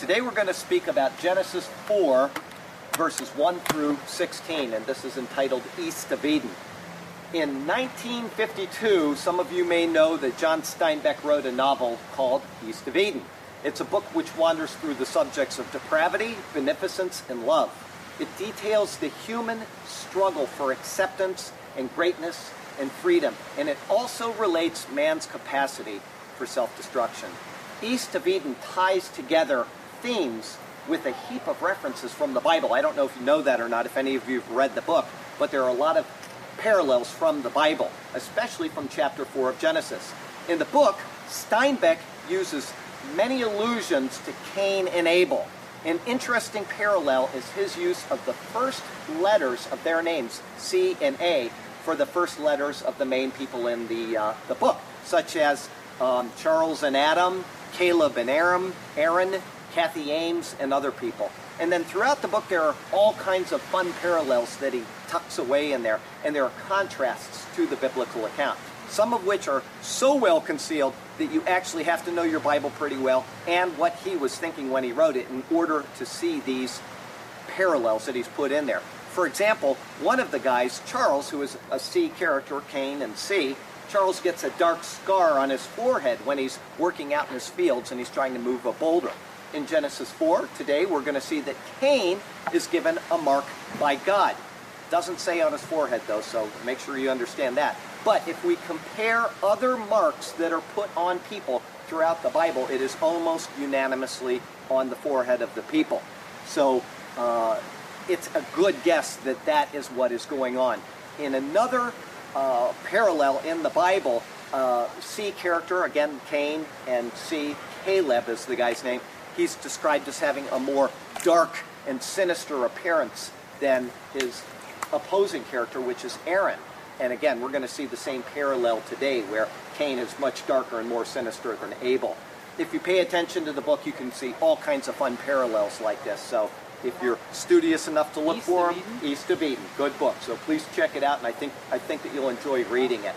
Today we're going to speak about Genesis 4, verses 1 through 16, and this is entitled East of Eden. In 1952, some of you may know that John Steinbeck wrote a novel called East of Eden. It's a book which wanders through the subjects of depravity, beneficence, and love. It details the human struggle for acceptance and greatness and freedom, and it also relates man's capacity for self destruction. East of Eden ties together themes with a heap of references from the Bible. I don't know if you know that or not, if any of you have read the book, but there are a lot of parallels from the Bible, especially from chapter 4 of Genesis. In the book, Steinbeck uses many allusions to Cain and Abel. An interesting parallel is his use of the first letters of their names, C and A, for the first letters of the main people in the, uh, the book, such as um, Charles and Adam, Caleb and Aron, Aron, Cathy Ames, and other people. And then throughout the book, there are all kinds of fun parallels that he tucks away in there, and there are contrasts to the biblical account. Some of which are so well concealed that you actually have to know your Bible pretty well and what he was thinking when he wrote it in order to see these parallels that he's put in there. For example, one of the guys, Charles, who is a C character, Cain and C, Charles gets a dark scar on his forehead when he's working out in his fields and he's trying to move a boulder. In Genesis 4, today we're going to see that Cain is given a mark by God. Doesn't say on his forehead though, so make sure you understand that. But if we compare other marks that are put on people throughout the Bible, it is almost unanimously on the forehead of the people. So uh, it's a good guess that that is what is going on. In another uh, parallel in the Bible, uh, C character, again Cain, and C, Caleb is the guy's name, he's described as having a more dark and sinister appearance than his opposing character, which is Aron. And again, we're going to see the same parallel today where Cain is much darker and more sinister than Abel. If you pay attention to the book, you can see all kinds of fun parallels like this. So if you're studious enough to look East for them, East of Eden, good book. So please check it out, and I think I think that you'll enjoy reading it.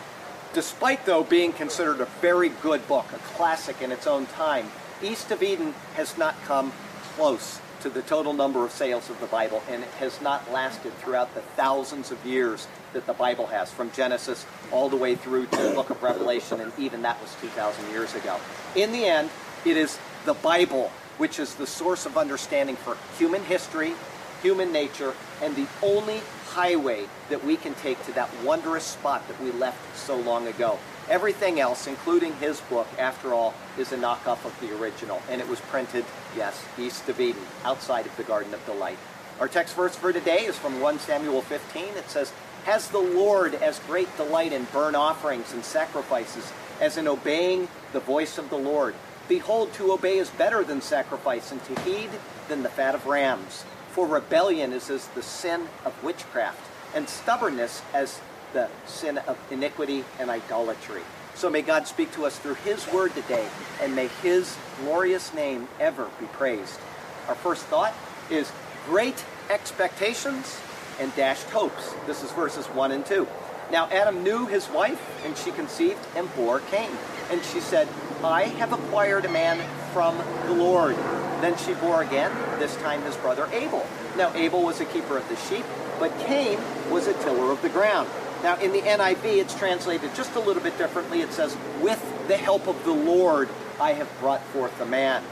Despite though being considered a very good book, a classic in its own time, East of Eden has not come close to the total number of sales of the Bible, and it has not lasted throughout the thousands of years that the Bible has, from Genesis all the way through to the book of Revelation, and even that was 2,000 years ago. In the end, it is the Bible which is the source of understanding for human history, human nature, and the only highway that we can take to that wondrous spot that we left so long ago. Everything else, including his book, after all, is a knockoff of the original, and it was printed, yes, east of Eden, outside of the Garden of Delight. Our text verse for today is from 1 Samuel 15. It says, Has the Lord as great delight in burnt offerings and sacrifices as in obeying the voice of the Lord? Behold, to obey is better than sacrifice, and to heed than the fat of rams. For rebellion is as the sin of witchcraft, and stubbornness as the sin of iniquity and idolatry. So may God speak to us through His word today, and may His glorious name ever be praised. Our first thought is great expectations and dashed hopes. This is verses 1 and 2. Now Adam knew his wife, and she conceived and bore Cain. And she said, I have acquired a man from the Lord. Then she bore again, this time his brother Abel. Now Abel was a keeper of the sheep, but Cain was a tiller of the ground. Now in the NIV, it's translated just a little bit differently. It says, With the help of the Lord, I have brought forth a man.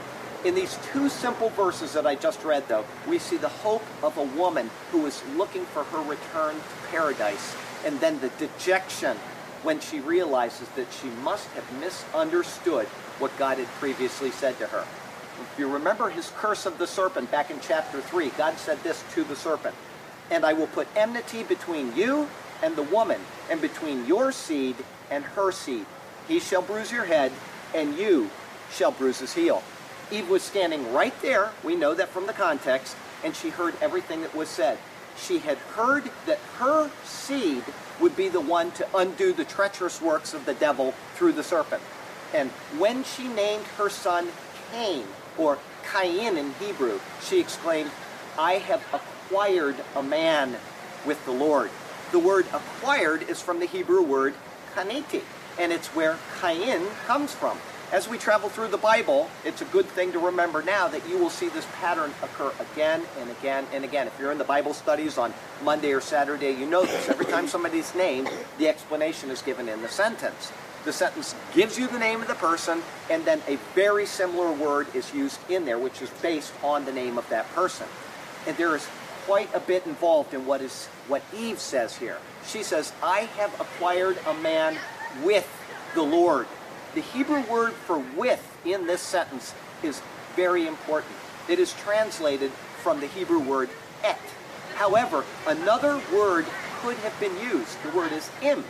In these two simple verses that I just read, though, we see the hope of a woman who is looking for her return to paradise, and then the dejection when she realizes that she must have misunderstood what God had previously said to her. If you remember his curse of the serpent back in chapter 3, God said this to the serpent And I will put enmity between you and the woman, and between your seed and her seed. He shall bruise your head, and you shall bruise his heel. Eve was standing right there, we know that from the context, and she heard everything that was said. She had heard that her seed would be the one to undo the treacherous works of the devil through the serpent. And when she named her son Cain, or Cain in Hebrew, she exclaimed, I have acquired a man with the Lord. The word acquired is from the Hebrew word kaneti, and it's where Cain comes from. as we travel through the Bible, it's a good thing to remember now that you will see this pattern occur again and again and again. If you're in the Bible studies on Monday or Saturday, you know this. Every time somebody's named, the explanation is given in the sentence. The sentence gives you the name of the person, and then a very similar word is used in there, which is based on the name of that person. And there is quite a bit involved in what is what Eve says here. She says, "I have acquired a man with the Lord." The Hebrew word for "with" in this sentence is very important. It is translated from the Hebrew word "et." However, another word could have been used. The word is "im."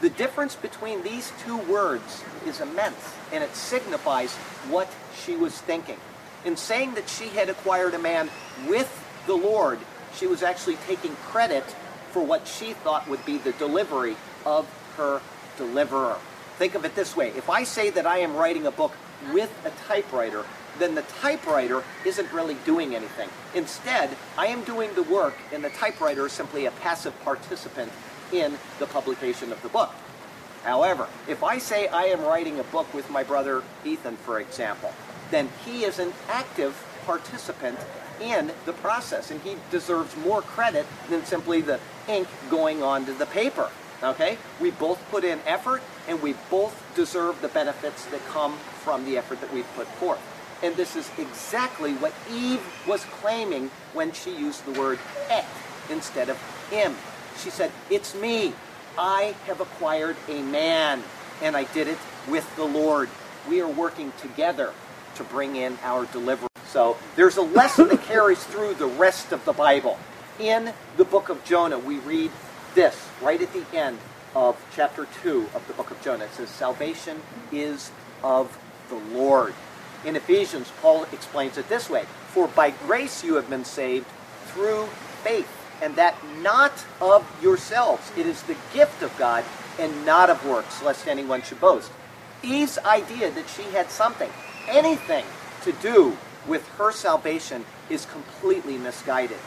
The difference between these two words is immense, and it signifies what she was thinking. In saying that she had acquired a man with the Lord, she was actually taking credit for what she thought would be the delivery of her deliverer. Think of it this way if I say that I am writing a book with a typewriter, then the typewriter isn't really doing anything. Instead, I am doing the work, and the typewriter is simply a passive participant in the publication of the book. However, if I say I am writing a book with my brother Ethan, for example, then he is an active participant in the process, and he deserves more credit than simply the ink going onto the paper. Okay? We both put in effort, and we both deserve the benefits that come from the effort that we've put forth. And this is exactly what Eve was claiming when she used the word et instead of im. She said, It's me. I have acquired a man, and I did it with the Lord. We are working together to bring in our deliverance. So there's a lesson that carries through the rest of the Bible. In the book of Jonah, we read this right at the end of chapter 2 of the book of Jonah. It says, Salvation is of the Lord. In Ephesians, Paul explains it this way For by grace you have been saved through faith and that not of yourselves. It is the gift of God and not of works, lest anyone should boast. Eve's idea that she had something, anything to do with her salvation is completely misguided.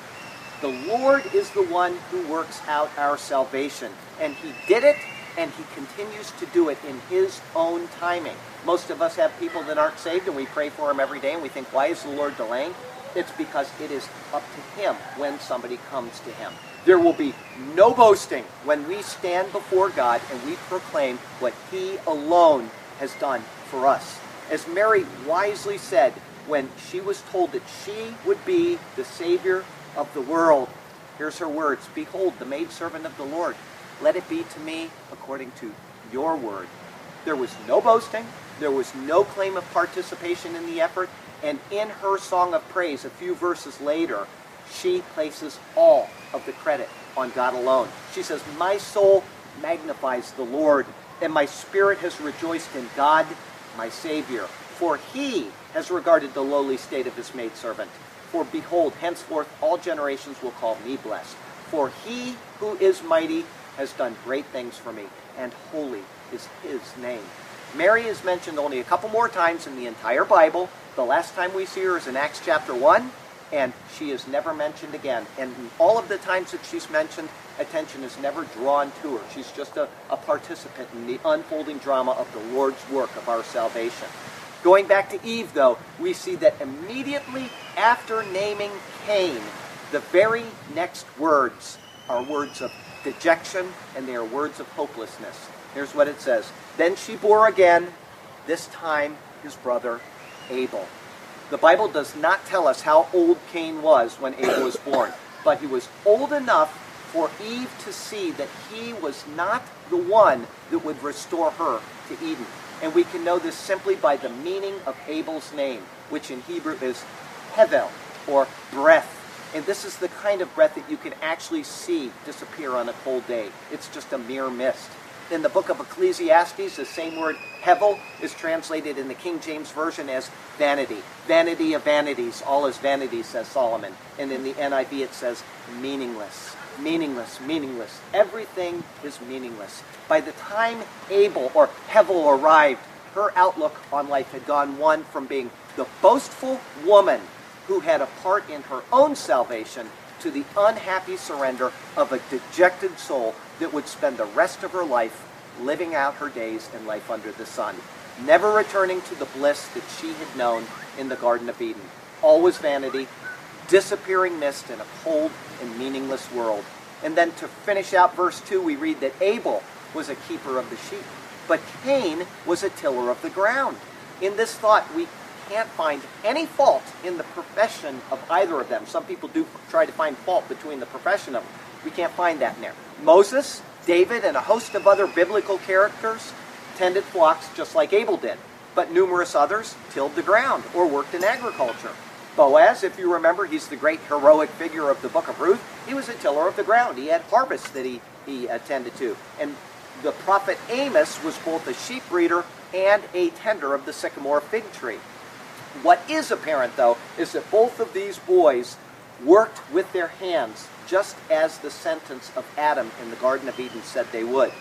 The Lord is the one who works out our salvation, and He did it, and He continues to do it in His own timing. Most of us have people that aren't saved, and we pray for them every day, and we think, why is the Lord delaying? It's because it is up to Him when somebody comes to Him. There will be no boasting when we stand before God and we proclaim what He alone has done for us. As Mary wisely said when she was told that she would be the Savior of the world, here's her words Behold, the maidservant of the Lord. Let it be to me according to your word. There was no boasting. There was no claim of participation in the effort. And in her song of praise, a few verses later, she places all of the credit on God alone. She says, My soul magnifies the Lord, and my spirit has rejoiced in God, my Savior. For he has regarded the lowly state of his maidservant. For behold, henceforth all generations will call me blessed. For he who is mighty has done great things for me, and holy is his name. Mary is mentioned only a couple more times in the entire Bible. The last time we see her is in Acts chapter 1, and she is never mentioned again. And all of the times that she's mentioned, attention is never drawn to her. She's just a, a participant in the unfolding drama of the Lord's work of our salvation. Going back to Eve, though, we see that immediately after naming Cain, the very next words are words of dejection and they are words of hopelessness. Here's what it says Then she bore again, this time his brother Abel. The Bible does not tell us how old Cain was when Abel was born, but he was old enough for Eve to see that he was not the one that would restore her to Eden. And we can know this simply by the meaning of Abel's name, which in Hebrew is hevel, or breath. And this is the kind of breath that you can actually see disappear on a cold day. It's just a mere mist in the book of Ecclesiastes, the same word hevel is translated in the King James Version as vanity. Vanity of vanities, all is vanity, says Solomon. And in the NIV it says meaningless. Meaningless, meaningless. Everything is meaningless. By the time Abel or Hevel arrived, her outlook on life had gone one from being the boastful woman who had a part in her own salvation to the unhappy surrender of a dejected soul that would spend the rest of her life living out her days in life under the sun. never returning to the bliss that she had known in the Garden of Eden. Always vanity, disappearing mist in a cold and meaningless world. And then to finish out verse 2, we read that Abel was a keeper of the sheep, but Cain was a tiller of the ground. In this thought, we can't find any fault in the profession of either of them. Some people do try to find fault between the profession of them. We can't find that in there. Moses, David, and a host of other biblical characters tended flocks just like Abel did, but numerous others tilled the ground or worked in agriculture. Boaz, if you remember, he's the great heroic figure of the book of Ruth. He was a tiller of the ground. He had harvests that he, he attended to. And the prophet Amos was both a sheep breeder and a tender of the sycamore fig tree. What is apparent, though, is that both of these boys worked with their hands, just as the sentence of Adam in the Garden of Eden said they would.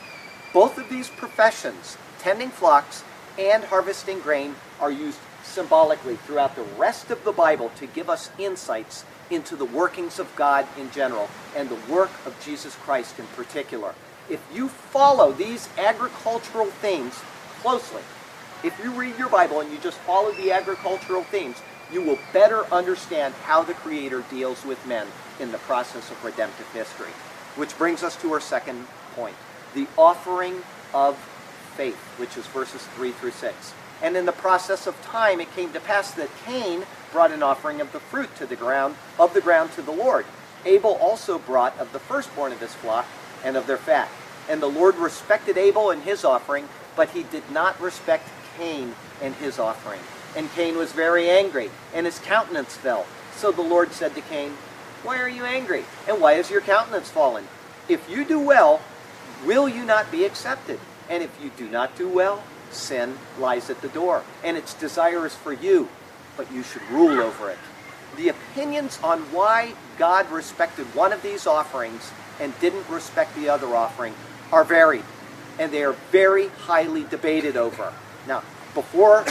Both of these professions, tending flocks and harvesting grain, are used symbolically throughout the rest of the Bible to give us insights into the workings of God in general and the work of Jesus Christ in particular. If you follow these agricultural themes closely, if you read your Bible and you just follow the agricultural themes, you will better understand how the Creator deals with men in the process of redemptive history. Which brings us to our second point the offering of faith, which is verses 3 through 6. And in the process of time, it came to pass that Cain brought an offering of the fruit to the ground, of the ground to the Lord. Abel also brought of the firstborn of his flock and of their fat. And the Lord respected Abel and his offering, but he did not respect Cain and his offering. And Cain was very angry, and his countenance fell. So the Lord said to Cain, Why are you angry? And why is your countenance fallen? If you do well, will you not be accepted? And if you do not do well, sin lies at the door, and its desire is for you, but you should rule over it. The opinions on why God respected one of these offerings and didn't respect the other offering are varied, and they are very highly debated over. Now, before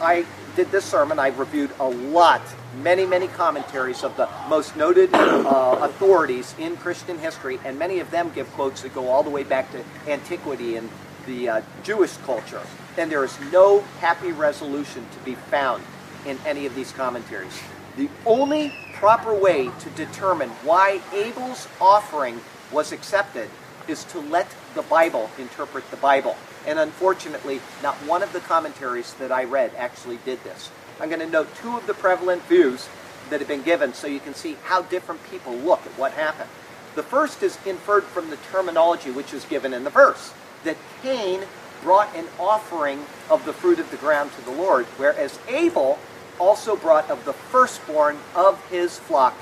I did this sermon, I reviewed a lot, many, many commentaries of the most noted uh, authorities in Christian history, and many of them give quotes that go all the way back to antiquity and the uh, Jewish culture. And there is no happy resolution to be found in any of these commentaries. The only proper way to determine why Abel's offering was accepted is to let the Bible interpret the Bible. And unfortunately, not one of the commentaries that I read actually did this. I'm going to note two of the prevalent views that have been given so you can see how different people look at what happened. The first is inferred from the terminology which is given in the verse that Cain brought an offering of the fruit of the ground to the Lord, whereas Abel also brought of the firstborn of his flock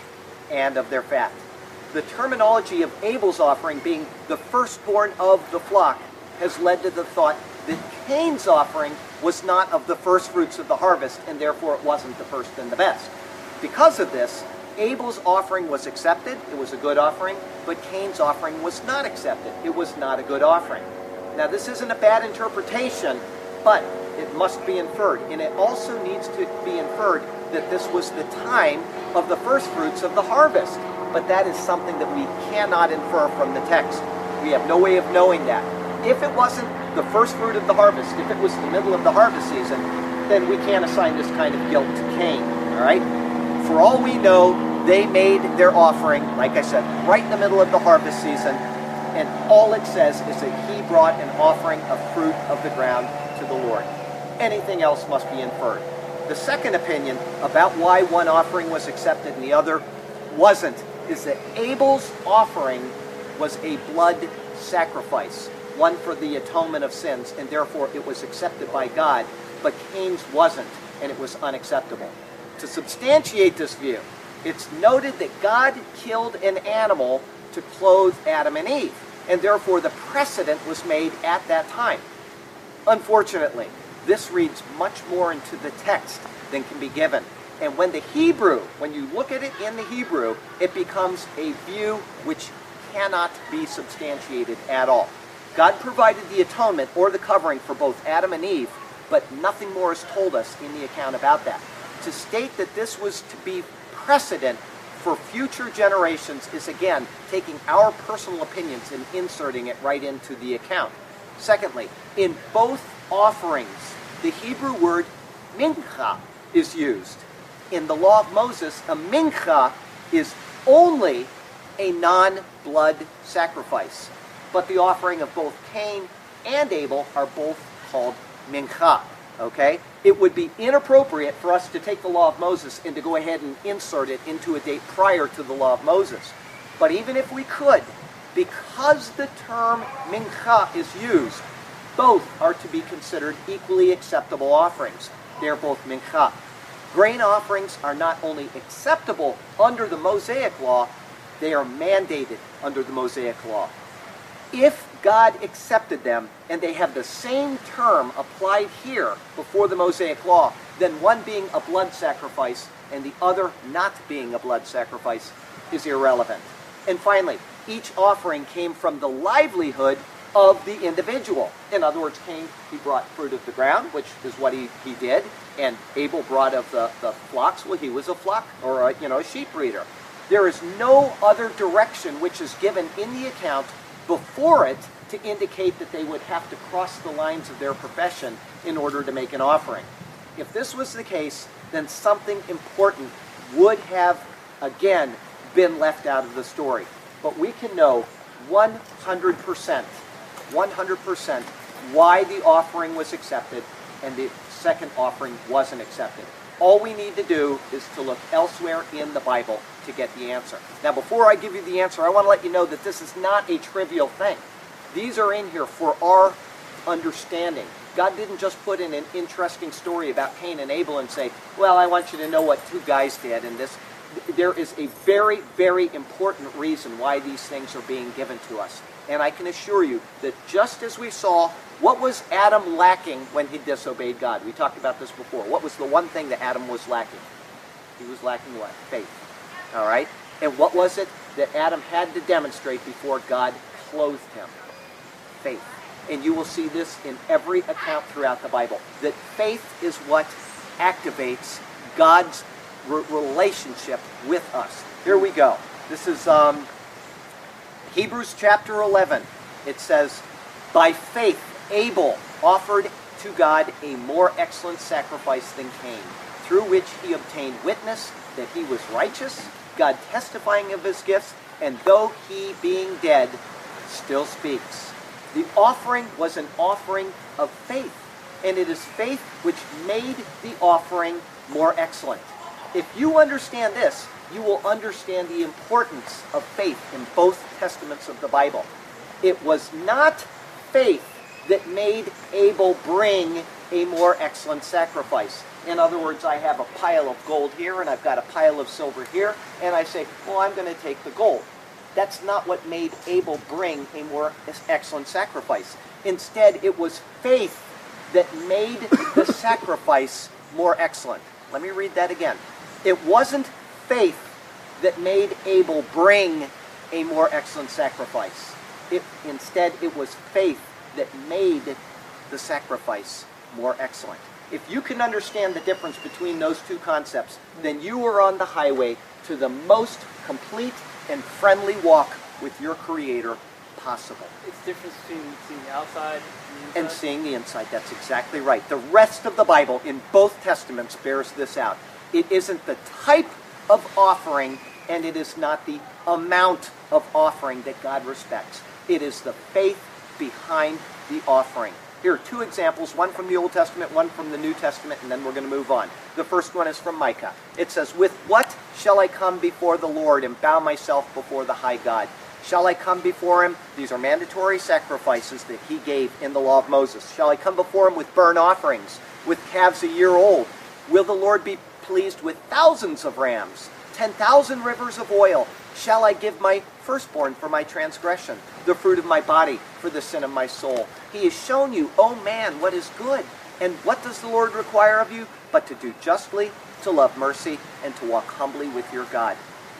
and of their fat. The terminology of Abel's offering being the firstborn of the flock has led to the thought that Cain's offering was not of the first fruits of the harvest, and therefore it wasn't the first and the best. Because of this, Abel's offering was accepted, it was a good offering, but Cain's offering was not accepted, it was not a good offering. Now, this isn't a bad interpretation, but it must be inferred. And it also needs to be inferred that this was the time of the first fruits of the harvest. But that is something that we cannot infer from the text. We have no way of knowing that. If it wasn't the first fruit of the harvest, if it was the middle of the harvest season, then we can't assign this kind of guilt to Cain. All right? For all we know, they made their offering, like I said, right in the middle of the harvest season, and all it says is that he brought an offering of fruit of the ground to the Lord. Anything else must be inferred. The second opinion about why one offering was accepted and the other wasn't is that Abel's offering was a blood sacrifice, one for the atonement of sins, and therefore it was accepted by God, but Cain's wasn't, and it was unacceptable. To substantiate this view, it's noted that God killed an animal to clothe Adam and Eve, and therefore the precedent was made at that time. Unfortunately, this reads much more into the text than can be given. And when the Hebrew, when you look at it in the Hebrew, it becomes a view which cannot be substantiated at all. God provided the atonement or the covering for both Adam and Eve, but nothing more is told us in the account about that. To state that this was to be precedent for future generations is again taking our personal opinions and inserting it right into the account. Secondly, in both offerings, the Hebrew word mincha is used. In the law of Moses, a mincha is only a non blood sacrifice. But the offering of both Cain and Abel are both called mincha. Okay? It would be inappropriate for us to take the law of Moses and to go ahead and insert it into a date prior to the law of Moses. But even if we could, because the term mincha is used, both are to be considered equally acceptable offerings. They are both mincha. Grain offerings are not only acceptable under the Mosaic law, they are mandated under the Mosaic law. If God accepted them and they have the same term applied here before the Mosaic law, then one being a blood sacrifice and the other not being a blood sacrifice is irrelevant. And finally, each offering came from the livelihood of the individual. In other words, Cain, he brought fruit of the ground, which is what he, he did, and Abel brought of the, the flocks. Well, he was a flock or a, you know, a sheep breeder. There is no other direction which is given in the account before it to indicate that they would have to cross the lines of their profession in order to make an offering. If this was the case, then something important would have, again, been left out of the story. But we can know 100%, 100% why the offering was accepted and the second offering wasn't accepted. All we need to do is to look elsewhere in the Bible to get the answer. Now, before I give you the answer, I want to let you know that this is not a trivial thing. These are in here for our understanding. God didn't just put in an interesting story about Cain and Abel and say, well, I want you to know what two guys did and this. There is a very, very important reason why these things are being given to us. And I can assure you that just as we saw what was Adam lacking when he disobeyed God? We talked about this before. What was the one thing that Adam was lacking? He was lacking what? Faith. All right? And what was it that Adam had to demonstrate before God clothed him? Faith. And you will see this in every account throughout the Bible. That faith is what activates God's re- relationship with us. Here we go. This is um, Hebrews chapter 11. It says, By faith, Abel offered to God a more excellent sacrifice than Cain, through which he obtained witness that he was righteous, God testifying of his gifts, and though he, being dead, still speaks. The offering was an offering of faith, and it is faith which made the offering more excellent. If you understand this, you will understand the importance of faith in both testaments of the Bible. It was not faith that made Abel bring a more excellent sacrifice. In other words, I have a pile of gold here and I've got a pile of silver here, and I say, well, I'm going to take the gold. That's not what made Abel bring a more excellent sacrifice. Instead, it was faith that made the sacrifice more excellent. Let me read that again. It wasn't faith that made Abel bring a more excellent sacrifice. It, instead, it was faith that made the sacrifice more excellent. If you can understand the difference between those two concepts, then you are on the highway to the most complete and friendly walk with your Creator possible. It's the difference between seeing the outside and, the and seeing the inside. That's exactly right. The rest of the Bible in both Testaments bears this out. It isn't the type of offering and it is not the amount of offering that God respects. It is the faith behind the offering. Here are two examples, one from the Old Testament, one from the New Testament, and then we're going to move on. The first one is from Micah. It says, With what shall I come before the Lord and bow myself before the high God? Shall I come before him? These are mandatory sacrifices that he gave in the law of Moses. Shall I come before him with burnt offerings, with calves a year old? Will the Lord be pleased with thousands of rams, ten thousand rivers of oil? Shall I give my firstborn for my transgression, the fruit of my body for the sin of my soul? He has shown you, O oh man, what is good. And what does the Lord require of you? But to do justly, to love mercy, and to walk humbly with your God.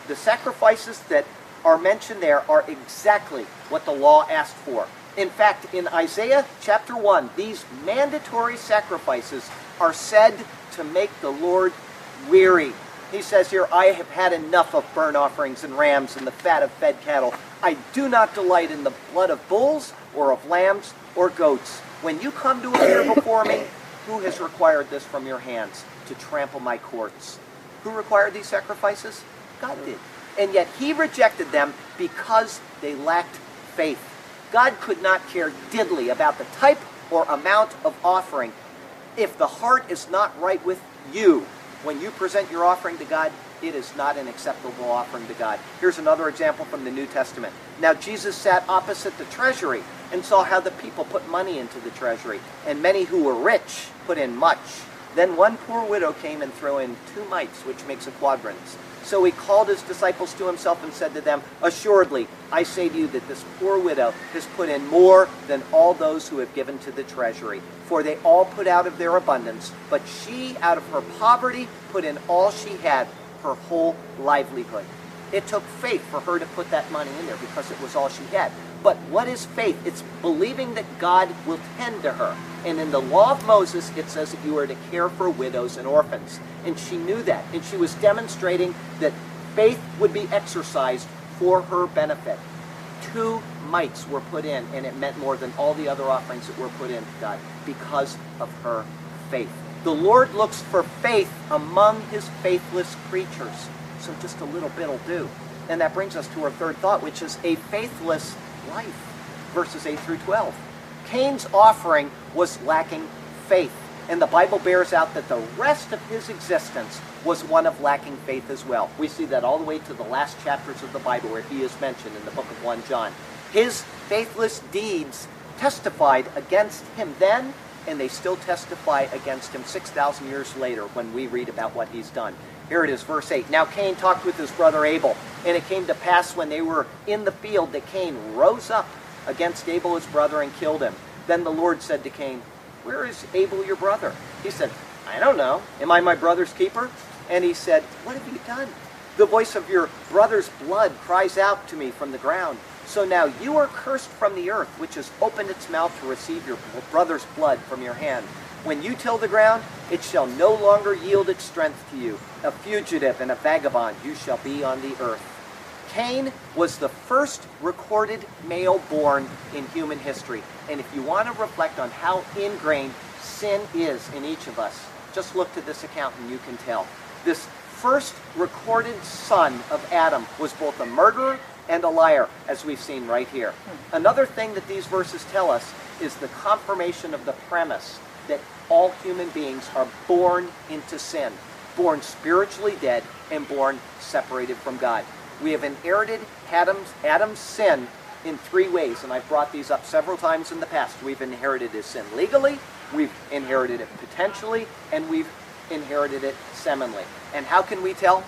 The sacrifices that are mentioned there are exactly what the law asked for. In fact, in Isaiah chapter 1, these mandatory sacrifices are said to make the Lord weary. He says here, I have had enough of burnt offerings and rams and the fat of fed cattle. I do not delight in the blood of bulls or of lambs or goats. When you come to appear before me, Who has required this from your hands to trample my courts? Who required these sacrifices? God did. And yet he rejected them because they lacked faith. God could not care diddly about the type or amount of offering if the heart is not right with you when you present your offering to God, it is not an acceptable offering to God. Here's another example from the New Testament. Now, Jesus sat opposite the treasury and saw how the people put money into the treasury, and many who were rich put in much. Then one poor widow came and threw in two mites, which makes a quadrans. So he called his disciples to himself and said to them, Assuredly, I say to you that this poor widow has put in more than all those who have given to the treasury. For they all put out of their abundance, but she, out of her poverty, put in all she had, her whole livelihood. It took faith for her to put that money in there because it was all she had. But what is faith? It's believing that God will tend to her. And in the law of Moses, it says that you are to care for widows and orphans. And she knew that. And she was demonstrating that faith would be exercised for her benefit. Two mites were put in, and it meant more than all the other offerings that were put in God because of her faith. The Lord looks for faith among his faithless creatures. So just a little bit will do. And that brings us to our third thought, which is a faithless life. Verses 8 through 12. Cain's offering was lacking faith. And the Bible bears out that the rest of his existence was one of lacking faith as well. We see that all the way to the last chapters of the Bible where he is mentioned in the book of 1 John. His faithless deeds testified against him then, and they still testify against him 6,000 years later when we read about what he's done. Here it is, verse 8. Now Cain talked with his brother Abel, and it came to pass when they were in the field that Cain rose up against Abel his brother and killed him. Then the Lord said to Cain, Where is Abel your brother? He said, I don't know. Am I my brother's keeper? And he said, What have you done? The voice of your brother's blood cries out to me from the ground. So now you are cursed from the earth, which has opened its mouth to receive your brother's blood from your hand. When you till the ground, it shall no longer yield its strength to you. A fugitive and a vagabond you shall be on the earth. Cain was the first recorded male born in human history. And if you want to reflect on how ingrained sin is in each of us, just look to this account and you can tell. This first recorded son of Adam was both a murderer and a liar, as we've seen right here. Another thing that these verses tell us is the confirmation of the premise that all human beings are born into sin, born spiritually dead, and born separated from God. We have inherited Adam's, Adam's sin in three ways, and I've brought these up several times in the past. We've inherited his sin legally, we've inherited it potentially, and we've inherited it seminally. And how can we tell?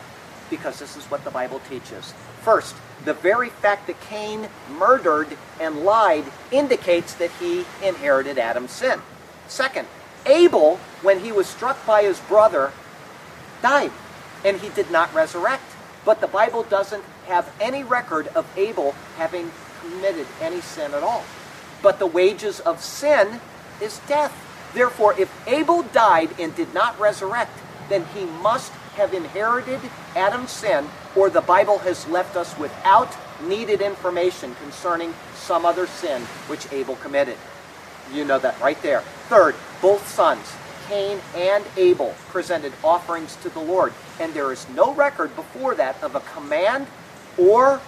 Because this is what the Bible teaches. First, the very fact that Cain murdered and lied indicates that he inherited Adam's sin. Second, Abel, when he was struck by his brother, died, and he did not resurrect. But the Bible doesn't have any record of Abel having committed any sin at all. But the wages of sin is death. Therefore, if Abel died and did not resurrect, then he must have inherited Adam's sin, or the Bible has left us without needed information concerning some other sin which Abel committed. You know that right there. Third, both sons, Cain and Abel, presented offerings to the Lord. And there is no record before that of a command or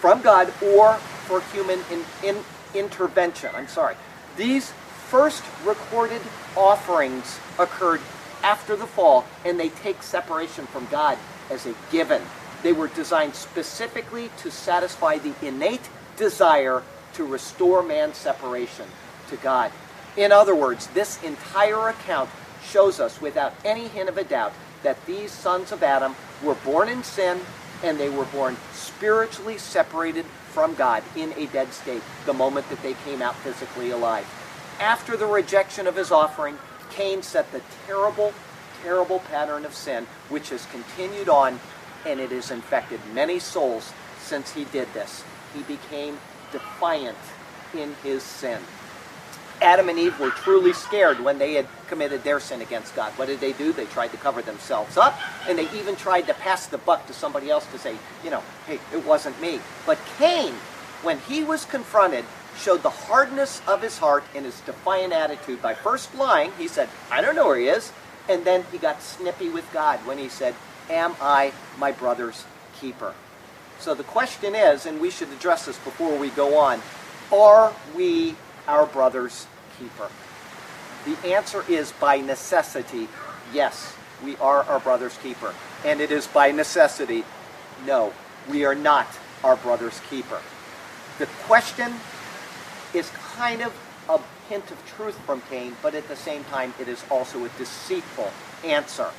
from God or for human in, in, intervention. I'm sorry. These first recorded offerings occurred after the fall, and they take separation from God as a given. They were designed specifically to satisfy the innate desire to restore man's separation to God. In other words, this entire account shows us without any hint of a doubt that these sons of Adam were born in sin and they were born spiritually separated from God in a dead state the moment that they came out physically alive. After the rejection of his offering, Cain set the terrible, terrible pattern of sin which has continued on and it has infected many souls since he did this. He became defiant in his sin. Adam and Eve were truly scared when they had committed their sin against God. What did they do? They tried to cover themselves up, and they even tried to pass the buck to somebody else to say, you know, hey, it wasn't me. But Cain, when he was confronted, showed the hardness of his heart and his defiant attitude by first lying. He said, I don't know where he is. And then he got snippy with God when he said, Am I my brother's keeper? So the question is, and we should address this before we go on, are we our brother's keeper? The answer is by necessity, yes, we are our brother's keeper. And it is by necessity, no, we are not our brother's keeper. The question is kind of a hint of truth from Cain, but at the same time, it is also a deceitful answer.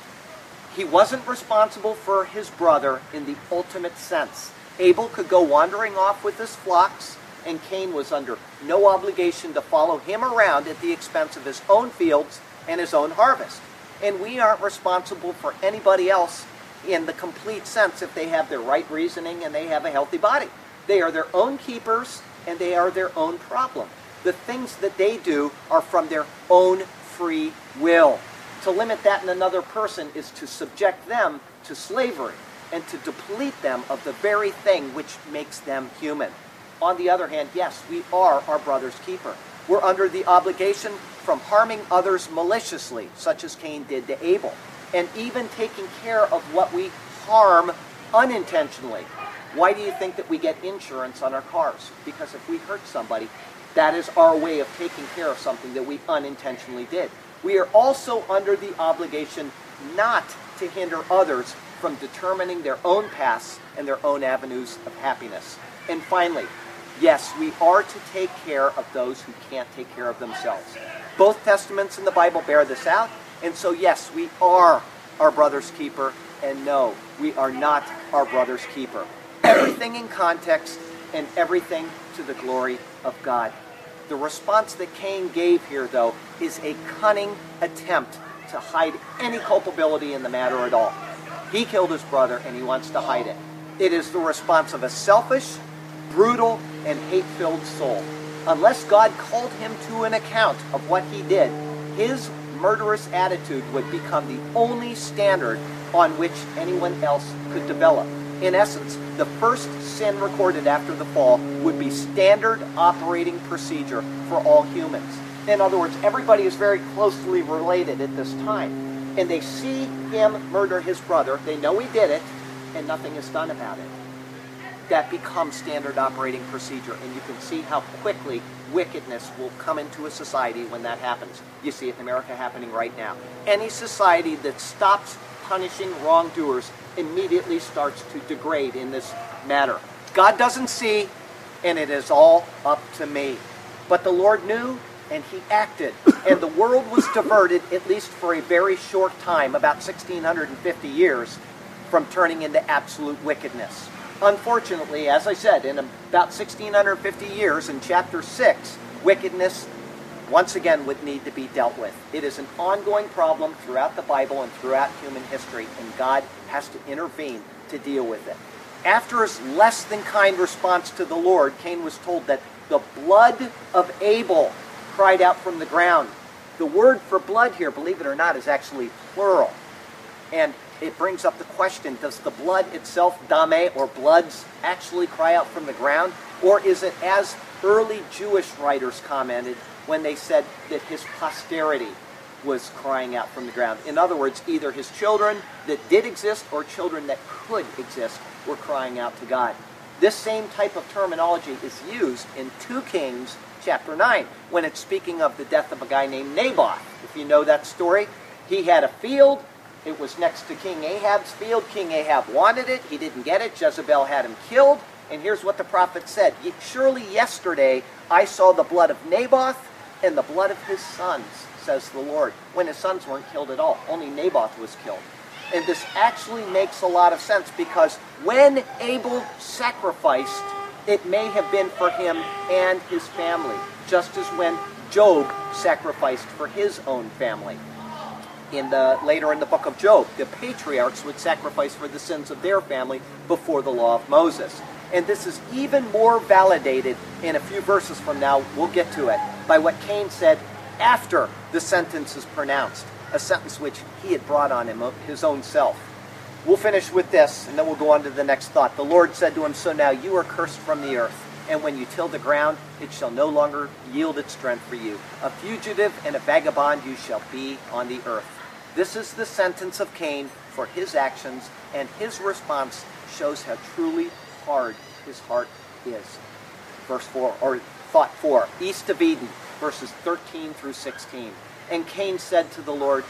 He wasn't responsible for his brother in the ultimate sense. Abel could go wandering off with his flocks, and Cain was under no obligation to follow him around at the expense of his own fields and his own harvest. And we aren't responsible for anybody else in the complete sense if they have their right reasoning and they have a healthy body. They are their own keepers and they are their own problem. The things that they do are from their own free will. To limit that in another person is to subject them to slavery and to deplete them of the very thing which makes them human. On the other hand, yes, we are our brother's keeper. We're under the obligation from harming others maliciously, such as Cain did to Abel, and even taking care of what we harm unintentionally. Why do you think that we get insurance on our cars? Because if we hurt somebody, that is our way of taking care of something that we unintentionally did. We are also under the obligation not to hinder others from determining their own paths and their own avenues of happiness. And finally, yes, we are to take care of those who can't take care of themselves. Both testaments in the Bible bear this out. And so, yes, we are our brother's keeper. And no, we are not our brother's keeper. Everything in context and everything to the glory of God. The response that Cain gave here, though, is a cunning attempt to hide any culpability in the matter at all. He killed his brother and he wants to hide it. It is the response of a selfish, brutal, and hate filled soul. Unless God called him to an account of what he did, his murderous attitude would become the only standard on which anyone else could develop. In essence, the first sin recorded after the fall would be standard operating procedure for all humans. In other words, everybody is very closely related at this time and they see him murder his brother, they know he did it, and nothing is done about it. That becomes standard operating procedure, and you can see how quickly wickedness will come into a society when that happens. You see it in America happening right now. Any society that stops punishing wrongdoers immediately starts to degrade in this matter. God doesn't see, and it is all up to me. But the Lord knew, and he acted. And the world was diverted, at least for a very short time, about 1650 years, from turning into absolute wickedness. Unfortunately, as I said, in about 1650 years, in chapter 6, wickedness once again would need to be dealt with. It is an ongoing problem throughout the Bible and throughout human history, and God has to intervene to deal with it. After his less than kind response to the Lord, Cain was told that the blood of Abel cried out from the ground. The word for blood here, believe it or not, is actually plural. And it brings up the question does the blood itself, dame, or bloods, actually cry out from the ground? Or is it as early Jewish writers commented when they said that his posterity was crying out from the ground? In other words, either his children that did exist or children that could exist were crying out to God. This same type of terminology is used in 2 Kings chapter 9 when it's speaking of the death of a guy named Naboth. If you know that story, he had a field. It was next to King Ahab's field. King Ahab wanted it. He didn't get it. Jezebel had him killed. And here's what the prophet said Surely yesterday I saw the blood of Naboth and the blood of his sons, says the Lord, when his sons weren't killed at all. Only Naboth was killed. And this actually makes a lot of sense because when Abel sacrificed, it may have been for him and his family, just as when Job sacrificed for his own family. In the later in the book of Job, the patriarchs would sacrifice for the sins of their family before the law of Moses. And this is even more validated in a few verses from now, we'll get to it, by what Cain said after the sentence is pronounced, a sentence which he had brought on him uh, his own self. We'll finish with this, and then we'll go on to the next thought. The Lord said to him, So now you are cursed from the earth, and when you till the ground, it shall no longer yield its strength for you. A fugitive and a vagabond you shall be on the earth. This is the sentence of Cain for his actions, and his response shows how truly hard his heart is. Verse 4, or thought 4, east of Eden, verses 13 through 16. And Cain said to the Lord,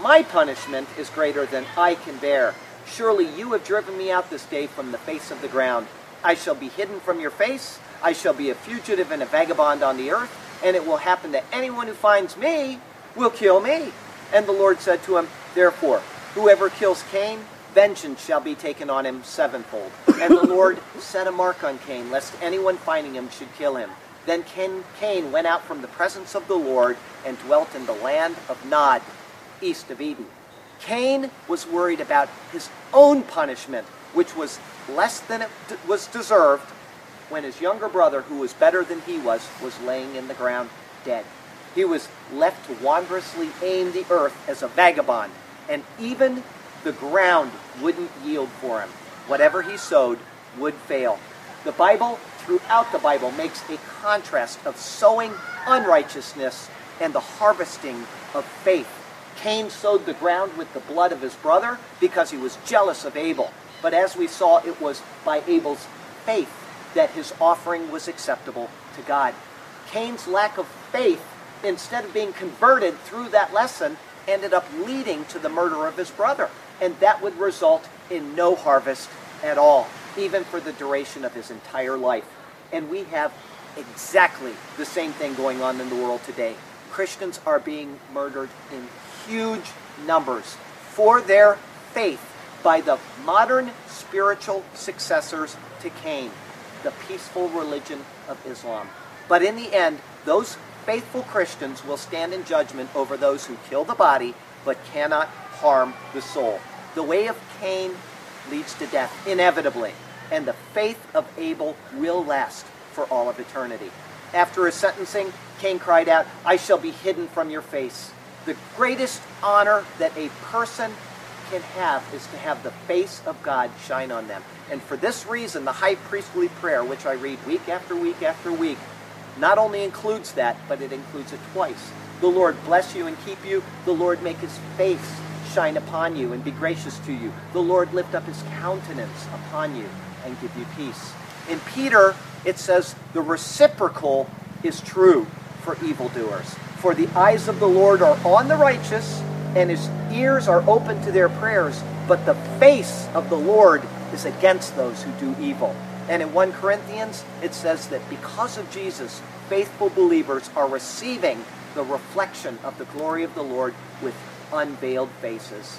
My punishment is greater than I can bear. Surely you have driven me out this day from the face of the ground. I shall be hidden from your face. I shall be a fugitive and a vagabond on the earth. And it will happen that anyone who finds me will kill me. And the Lord said to him, Therefore, whoever kills Cain, vengeance shall be taken on him sevenfold. And the Lord set a mark on Cain, lest anyone finding him should kill him. Then Cain went out from the presence of the Lord and dwelt in the land of Nod, east of Eden. Cain was worried about his own punishment, which was less than it was deserved, when his younger brother, who was better than he was, was laying in the ground dead. He was left to wondrously aim the earth as a vagabond, and even the ground wouldn't yield for him. Whatever he sowed would fail. The Bible, throughout the Bible, makes a contrast of sowing unrighteousness and the harvesting of faith. Cain sowed the ground with the blood of his brother because he was jealous of Abel. But as we saw, it was by Abel's faith that his offering was acceptable to God. Cain's lack of faith, instead of being converted through that lesson, ended up leading to the murder of his brother. And that would result in no harvest at all, even for the duration of his entire life. And we have exactly the same thing going on in the world today. Christians are being murdered in huge numbers for their faith by the modern spiritual successors to Cain, the peaceful religion of Islam. But in the end, those faithful Christians will stand in judgment over those who kill the body but cannot harm the soul. The way of Cain leads to death, inevitably, and the faith of Abel will last for all of eternity. After his sentencing, Cain cried out, I shall be hidden from your face. The greatest honor that a person can have is to have the face of God shine on them. And for this reason, the high priestly prayer, which I read week after week after week, not only includes that, but it includes it twice. The Lord bless you and keep you. The Lord make his face shine upon you and be gracious to you. The Lord lift up his countenance upon you and give you peace. In Peter, it says the reciprocal is true for evildoers. For the eyes of the Lord are on the righteous, and his ears are open to their prayers, but the face of the Lord is against those who do evil. And in 1 Corinthians, it says that because of Jesus, faithful believers are receiving the reflection of the glory of the Lord with unveiled faces.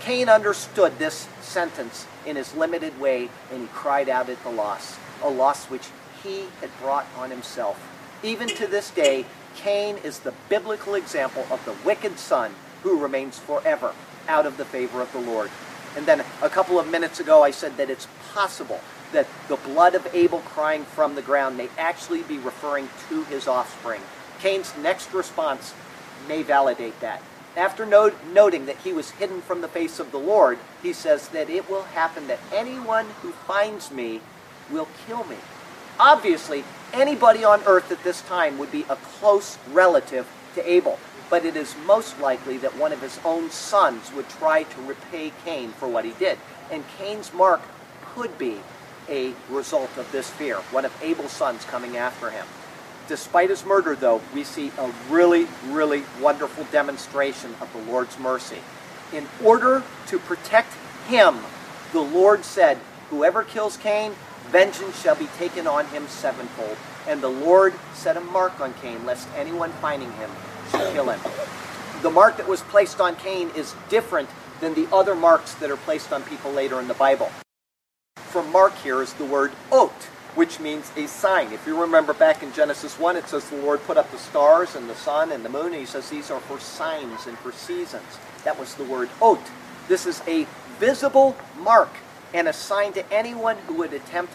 Cain understood this sentence in his limited way, and he cried out at the loss, a loss which he had brought on himself. Even to this day, Cain is the biblical example of the wicked son who remains forever out of the favor of the Lord. And then a couple of minutes ago, I said that it's possible that the blood of Abel crying from the ground may actually be referring to his offspring. Cain's next response may validate that. After noting that he was hidden from the face of the Lord, he says that it will happen that anyone who finds me will kill me. Obviously, anybody on earth at this time would be a close relative to Abel, but it is most likely that one of his own sons would try to repay Cain for what he did. And Cain's mark could be a result of this fear, one of Abel's sons coming after him. Despite his murder, though, we see a really, really wonderful demonstration of the Lord's mercy. In order to protect him, the Lord said, Whoever kills Cain, vengeance shall be taken on him sevenfold. And the Lord set a mark on Cain, lest anyone finding him should kill him. The mark that was placed on Cain is different than the other marks that are placed on people later in the Bible. From mark here is the word ot, which means a sign. If you remember back in Genesis 1, it says the Lord put up the stars and the sun and the moon, and he says these are for signs and for seasons. That was the word ot. This is a visible mark and a sign to anyone who would attempt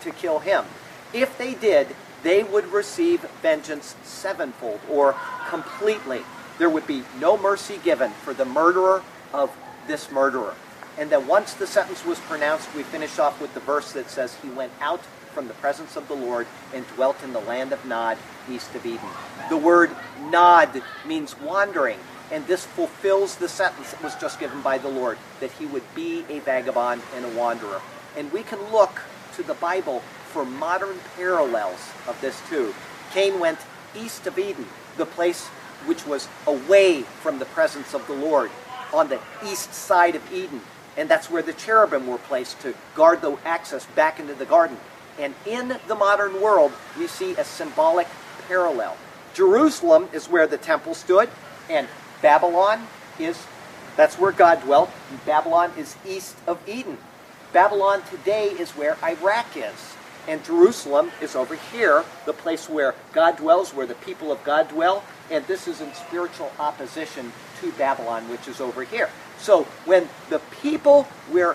to kill him. If they did, they would receive vengeance sevenfold or completely. There would be no mercy given for the murderer of this murderer. And then once the sentence was pronounced, we finish off with the verse that says, He went out from the presence of the Lord and dwelt in the land of Nod, east of Eden. The word Nod means wandering, and this fulfills the sentence that was just given by the Lord that he would be a vagabond and a wanderer. And we can look to the Bible for modern parallels of this too. Cain went east of Eden, the place which was away from the presence of the Lord, on the east side of Eden. And that's where the cherubim were placed to guard the access back into the garden. And in the modern world, we see a symbolic parallel. Jerusalem is where the temple stood, and Babylon is, that's where God dwelt. Babylon is east of Eden. Babylon today is where Iraq is. And Jerusalem is over here, the place where God dwells, where the people of God dwell. And this is in spiritual opposition to Babylon, which is over here. So when the people were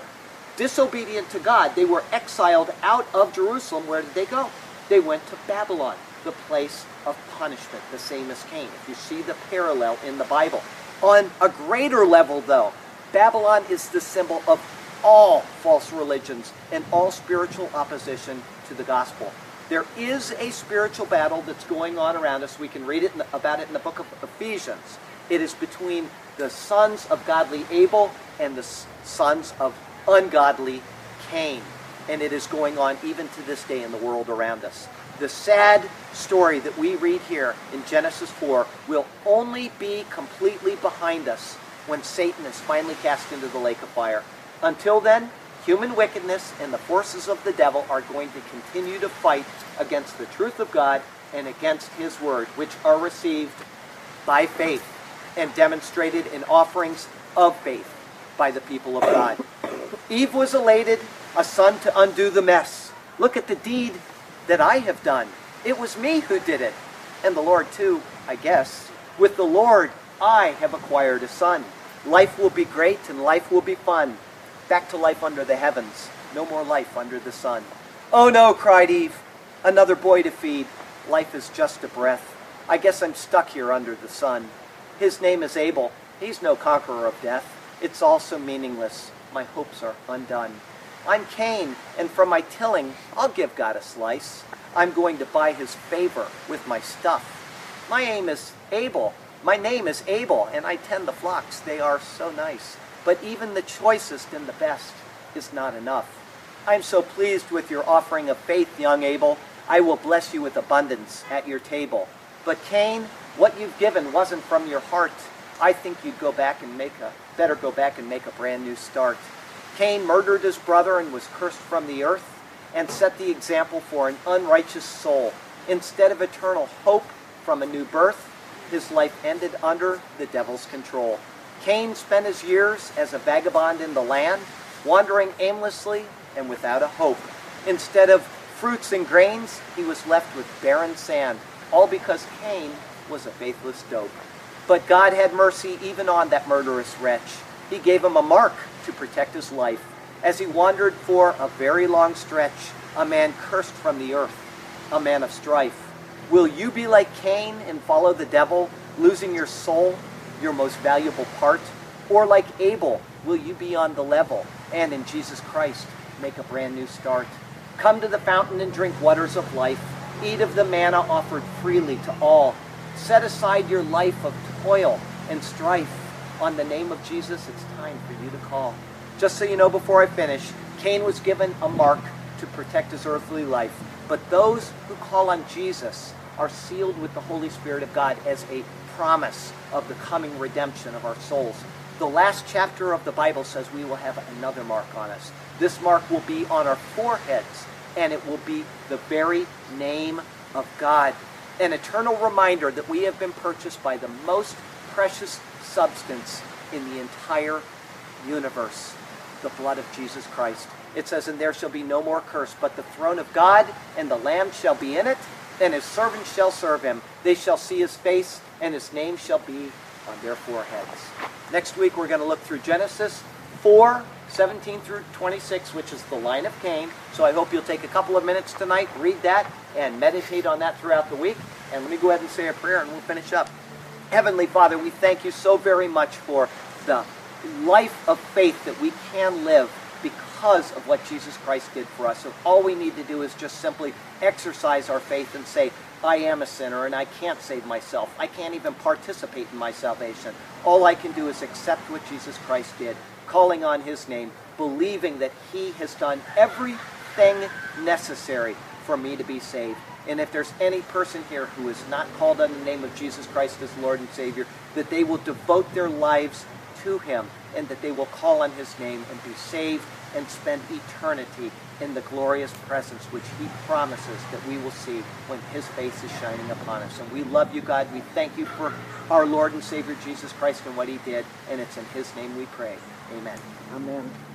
disobedient to God, they were exiled out of Jerusalem. Where did they go? They went to Babylon, the place of punishment, the same as Cain. If you see the parallel in the Bible. On a greater level, though, Babylon is the symbol of all false religions and all spiritual opposition to the gospel. There is a spiritual battle that's going on around us. We can read it the, about it in the book of Ephesians. It is between the sons of godly Abel and the sons of ungodly Cain. And it is going on even to this day in the world around us. The sad story that we read here in Genesis 4 will only be completely behind us when Satan is finally cast into the lake of fire. Until then, human wickedness and the forces of the devil are going to continue to fight against the truth of God and against his word, which are received by faith and demonstrated in offerings of faith by the people of God. Eve was elated, a son to undo the mess. Look at the deed that I have done. It was me who did it. And the Lord, too, I guess. With the Lord, I have acquired a son. Life will be great and life will be fun. Back to life under the heavens. No more life under the sun. Oh no, cried Eve. Another boy to feed. Life is just a breath. I guess I'm stuck here under the sun. His name is Abel. He's no conqueror of death. It's also meaningless. My hopes are undone. I'm Cain, and from my tilling, I'll give God a slice. I'm going to buy his favor with my stuff. My aim is Abel. My name is Abel, and I tend the flocks. They are so nice. But even the choicest and the best is not enough. I'm so pleased with your offering of faith, young Abel. I will bless you with abundance at your table. But Cain, what you've given wasn't from your heart. I think you'd go back and make a better go back and make a brand new start. Cain murdered his brother and was cursed from the earth and set the example for an unrighteous soul. Instead of eternal hope from a new birth, his life ended under the devil's control. Cain spent his years as a vagabond in the land, wandering aimlessly and without a hope. Instead of fruits and grains, he was left with barren sand, all because Cain was a faithless dope. But God had mercy even on that murderous wretch. He gave him a mark to protect his life. As he wandered for a very long stretch, a man cursed from the earth, a man of strife. Will you be like Cain and follow the devil, losing your soul, your most valuable part? Or like Abel, will you be on the level and in Jesus Christ make a brand new start? Come to the fountain and drink waters of life. Eat of the manna offered freely to all. Set aside your life of toil and strife. On the name of Jesus, it's time for you to call. Just so you know before I finish, Cain was given a mark to protect his earthly life. But those who call on Jesus are sealed with the Holy Spirit of God as a promise of the coming redemption of our souls. The last chapter of the Bible says we will have another mark on us. This mark will be on our foreheads, and it will be the very name of God. An eternal reminder that we have been purchased by the most precious substance in the entire universe the blood of Jesus Christ. It says, And there shall be no more curse, but the throne of God and the Lamb shall be in it, and his servants shall serve him. They shall see his face, and his name shall be on their foreheads. Next week, we're going to look through Genesis 4 17 through 26, which is the line of Cain. So I hope you'll take a couple of minutes tonight, read that, and meditate on that throughout the week. And let me go ahead and say a prayer, and we'll finish up. Heavenly Father, we thank you so very much for the life of faith that we can live because of what Jesus Christ did for us. So all we need to do is just simply exercise our faith and say, I am a sinner and I can't save myself. I can't even participate in my salvation. All I can do is accept what Jesus Christ did, calling on his name, believing that he has done everything necessary for me to be saved. And if there's any person here who is not called on the name of Jesus Christ as Lord and Savior, that they will devote their lives to him and that they will call on his name and be saved and spend eternity in the glorious presence which he promises that we will see when his face is shining upon us. And we love you, God. We thank you for our Lord and Savior Jesus Christ and what he did. And it's in his name we pray. Amen. Amen.